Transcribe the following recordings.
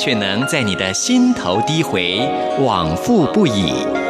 却能在你的心头低回，往复不已。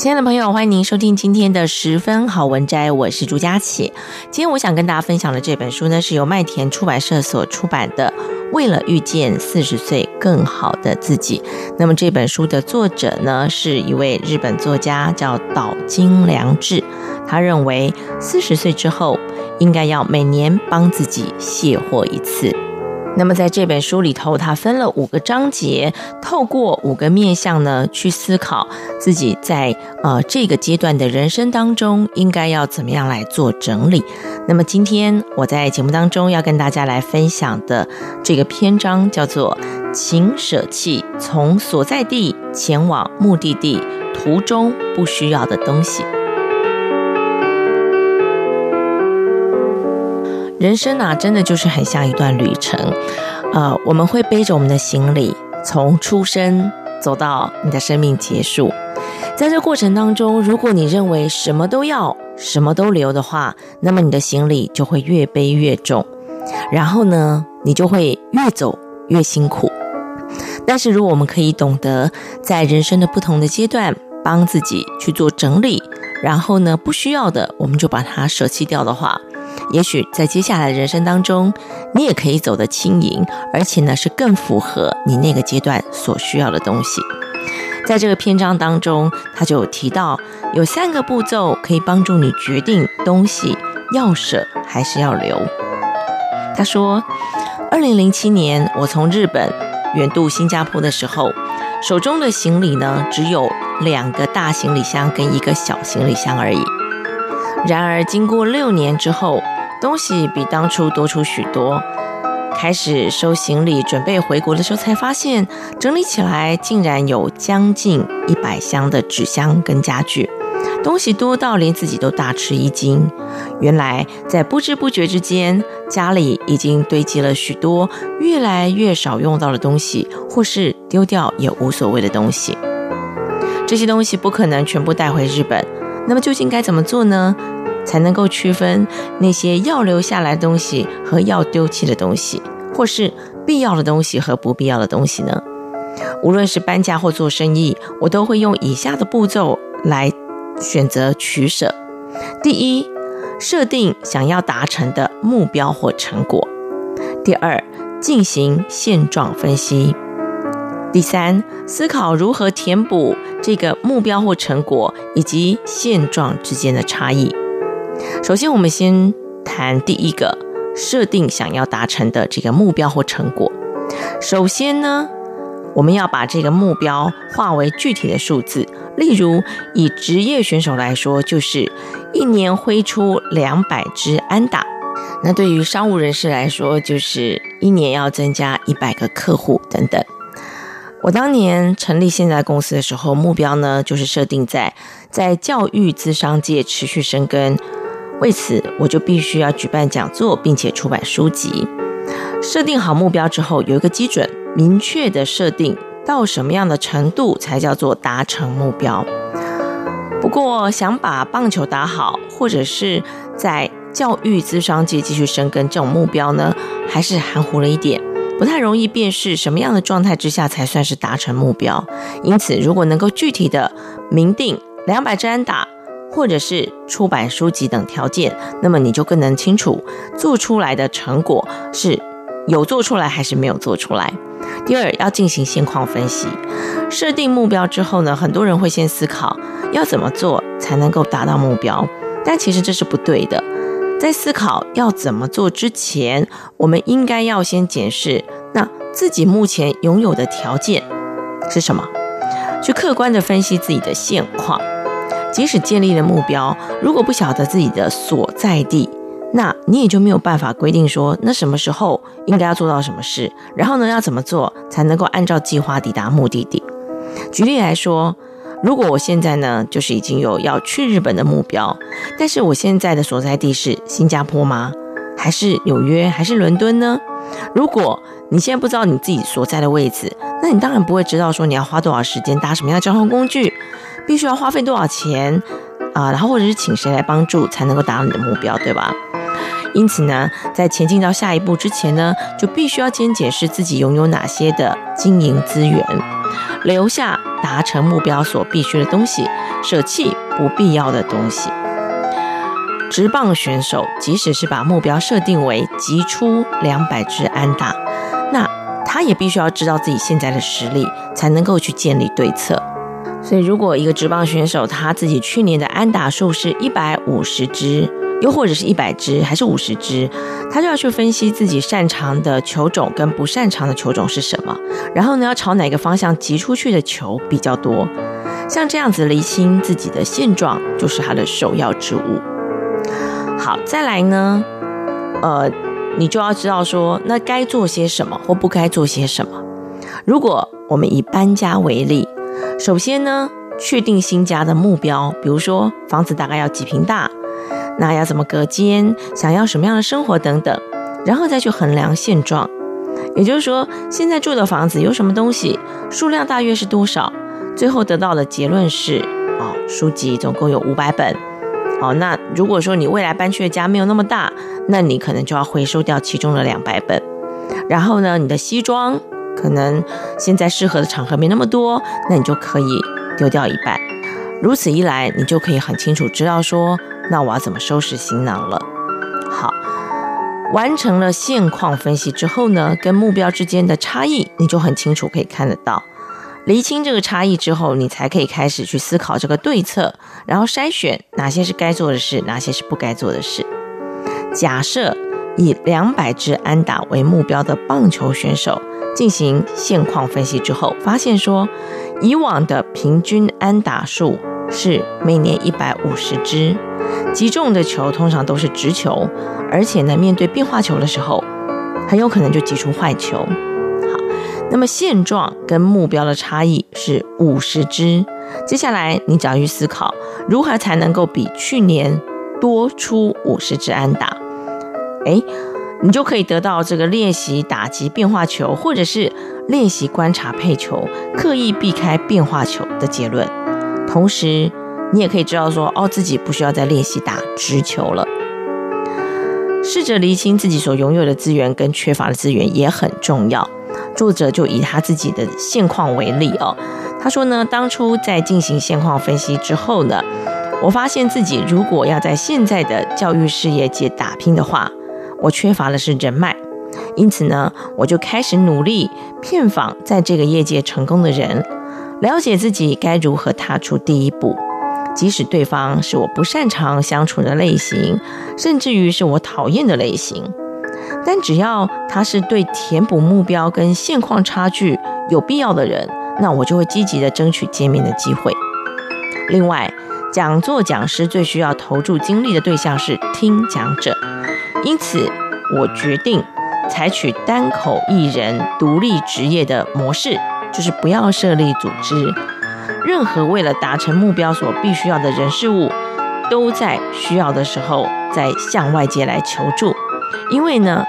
亲爱的朋友，欢迎您收听今天的十分好文摘，我是朱佳琪。今天我想跟大家分享的这本书呢，是由麦田出版社所出版的《为了遇见四十岁更好的自己》。那么这本书的作者呢，是一位日本作家，叫岛津良治。他认为四十岁之后，应该要每年帮自己卸货一次。那么在这本书里头，他分了五个章节，透过五个面向呢，去思考自己在呃这个阶段的人生当中应该要怎么样来做整理。那么今天我在节目当中要跟大家来分享的这个篇章叫做“请舍弃从所在地前往目的地途中不需要的东西”。人生啊，真的就是很像一段旅程，呃，我们会背着我们的行李，从出生走到你的生命结束。在这过程当中，如果你认为什么都要，什么都留的话，那么你的行李就会越背越重，然后呢，你就会越走越辛苦。但是，如果我们可以懂得在人生的不同的阶段，帮自己去做整理，然后呢，不需要的，我们就把它舍弃掉的话。也许在接下来的人生当中，你也可以走得轻盈，而且呢是更符合你那个阶段所需要的东西。在这个篇章当中，他就有提到有三个步骤可以帮助你决定东西要舍还是要留。他说，二零零七年我从日本远渡新加坡的时候，手中的行李呢只有两个大行李箱跟一个小行李箱而已。然而经过六年之后，东西比当初多出许多，开始收行李准备回国的时候，才发现整理起来竟然有将近一百箱的纸箱跟家具，东西多到连自己都大吃一惊。原来在不知不觉之间，家里已经堆积了许多越来越少用到的东西，或是丢掉也无所谓的东西。这些东西不可能全部带回日本，那么究竟该怎么做呢？才能够区分那些要留下来的东西和要丢弃的东西，或是必要的东西和不必要的东西呢？无论是搬家或做生意，我都会用以下的步骤来选择取舍：第一，设定想要达成的目标或成果；第二，进行现状分析；第三，思考如何填补这个目标或成果以及现状之间的差异。首先，我们先谈第一个，设定想要达成的这个目标或成果。首先呢，我们要把这个目标化为具体的数字。例如，以职业选手来说，就是一年挥出两百支安打；那对于商务人士来说，就是一年要增加一百个客户等等。我当年成立现在公司的时候，目标呢就是设定在在教育咨商界持续深耕。为此，我就必须要举办讲座，并且出版书籍。设定好目标之后，有一个基准，明确的设定到什么样的程度才叫做达成目标。不过，想把棒球打好，或者是在教育咨商界继续深耕这种目标呢，还是含糊了一点，不太容易辨识什么样的状态之下才算是达成目标。因此，如果能够具体的明定两百支安打。或者是出版书籍等条件，那么你就更能清楚做出来的成果是有做出来还是没有做出来。第二，要进行现况分析。设定目标之后呢，很多人会先思考要怎么做才能够达到目标，但其实这是不对的。在思考要怎么做之前，我们应该要先检视那自己目前拥有的条件是什么，去客观地分析自己的现况。即使建立了目标，如果不晓得自己的所在地，那你也就没有办法规定说，那什么时候应该要做到什么事，然后呢，要怎么做才能够按照计划抵达目的地。举例来说，如果我现在呢，就是已经有要去日本的目标，但是我现在的所在地是新加坡吗？还是纽约？还是伦敦呢？如果你现在不知道你自己所在的位置，那你当然不会知道说你要花多少时间搭什么样的交通工具，必须要花费多少钱啊，然后或者是请谁来帮助才能够达到你的目标，对吧？因此呢，在前进到下一步之前呢，就必须要先检视自己拥有哪些的经营资源，留下达成目标所必须的东西，舍弃不必要的东西。职棒选手即使是把目标设定为击出两百支安打，那他也必须要知道自己现在的实力，才能够去建立对策。所以，如果一个职棒选手他自己去年的安打数是一百五十支，又或者是一百支，还是五十支，他就要去分析自己擅长的球种跟不擅长的球种是什么，然后呢，要朝哪个方向击出去的球比较多。像这样子厘清自己的现状，就是他的首要之务。好，再来呢，呃，你就要知道说，那该做些什么或不该做些什么。如果我们以搬家为例，首先呢，确定新家的目标，比如说房子大概要几平大。那要怎么隔间？想要什么样的生活等等，然后再去衡量现状。也就是说，现在住的房子有什么东西，数量大约是多少？最后得到的结论是：哦，书籍总共有五百本。哦，那如果说你未来搬去的家没有那么大，那你可能就要回收掉其中的两百本。然后呢，你的西装可能现在适合的场合没那么多，那你就可以丢掉一半。如此一来，你就可以很清楚知道说。那我要怎么收拾行囊了？好，完成了现况分析之后呢，跟目标之间的差异，你就很清楚可以看得到。厘清这个差异之后，你才可以开始去思考这个对策，然后筛选哪些是该做的事，哪些是不该做的事。假设以两百支安打为目标的棒球选手进行现况分析之后，发现说，以往的平均安打数是每年一百五十支。击中的球通常都是直球，而且呢，面对变化球的时候，很有可能就击出坏球。好，那么现状跟目标的差异是五十支。接下来你只要去思考，如何才能够比去年多出五十支安打？诶，你就可以得到这个练习打击变化球，或者是练习观察配球，刻意避开变化球的结论。同时，你也可以知道说，哦，自己不需要再练习打直球了。试着厘清自己所拥有的资源跟缺乏的资源也很重要。作者就以他自己的现况为例哦，他说呢，当初在进行现况分析之后呢，我发现自己如果要在现在的教育事业界打拼的话，我缺乏的是人脉。因此呢，我就开始努力遍访在这个业界成功的人，了解自己该如何踏出第一步。即使对方是我不擅长相处的类型，甚至于是我讨厌的类型，但只要他是对填补目标跟现况差距有必要的人，那我就会积极的争取见面的机会。另外，讲座讲师最需要投注精力的对象是听讲者，因此我决定采取单口艺人独立职业的模式，就是不要设立组织。任何为了达成目标所必须要的人事物，都在需要的时候再向外界来求助。因为呢，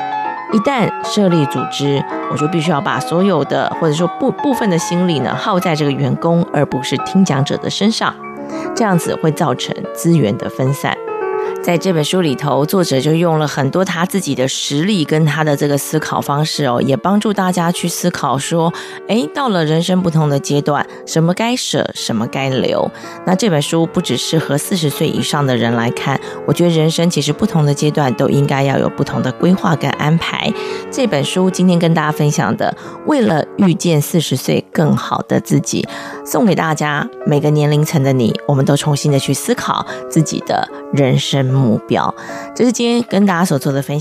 一旦设立组织，我就必须要把所有的或者说部部分的心力呢耗在这个员工，而不是听讲者的身上。这样子会造成资源的分散。在这本书里头，作者就用了很多他自己的实例跟他的这个思考方式哦，也帮助大家去思考说，诶，到了人生不同的阶段，什么该舍，什么该留。那这本书不只适合四十岁以上的人来看，我觉得人生其实不同的阶段都应该要有不同的规划跟安排。这本书今天跟大家分享的，为了遇见四十岁更好的自己，送给大家每个年龄层的你，我们都重新的去思考自己的人生生目标，这是今天跟大家所做的分享。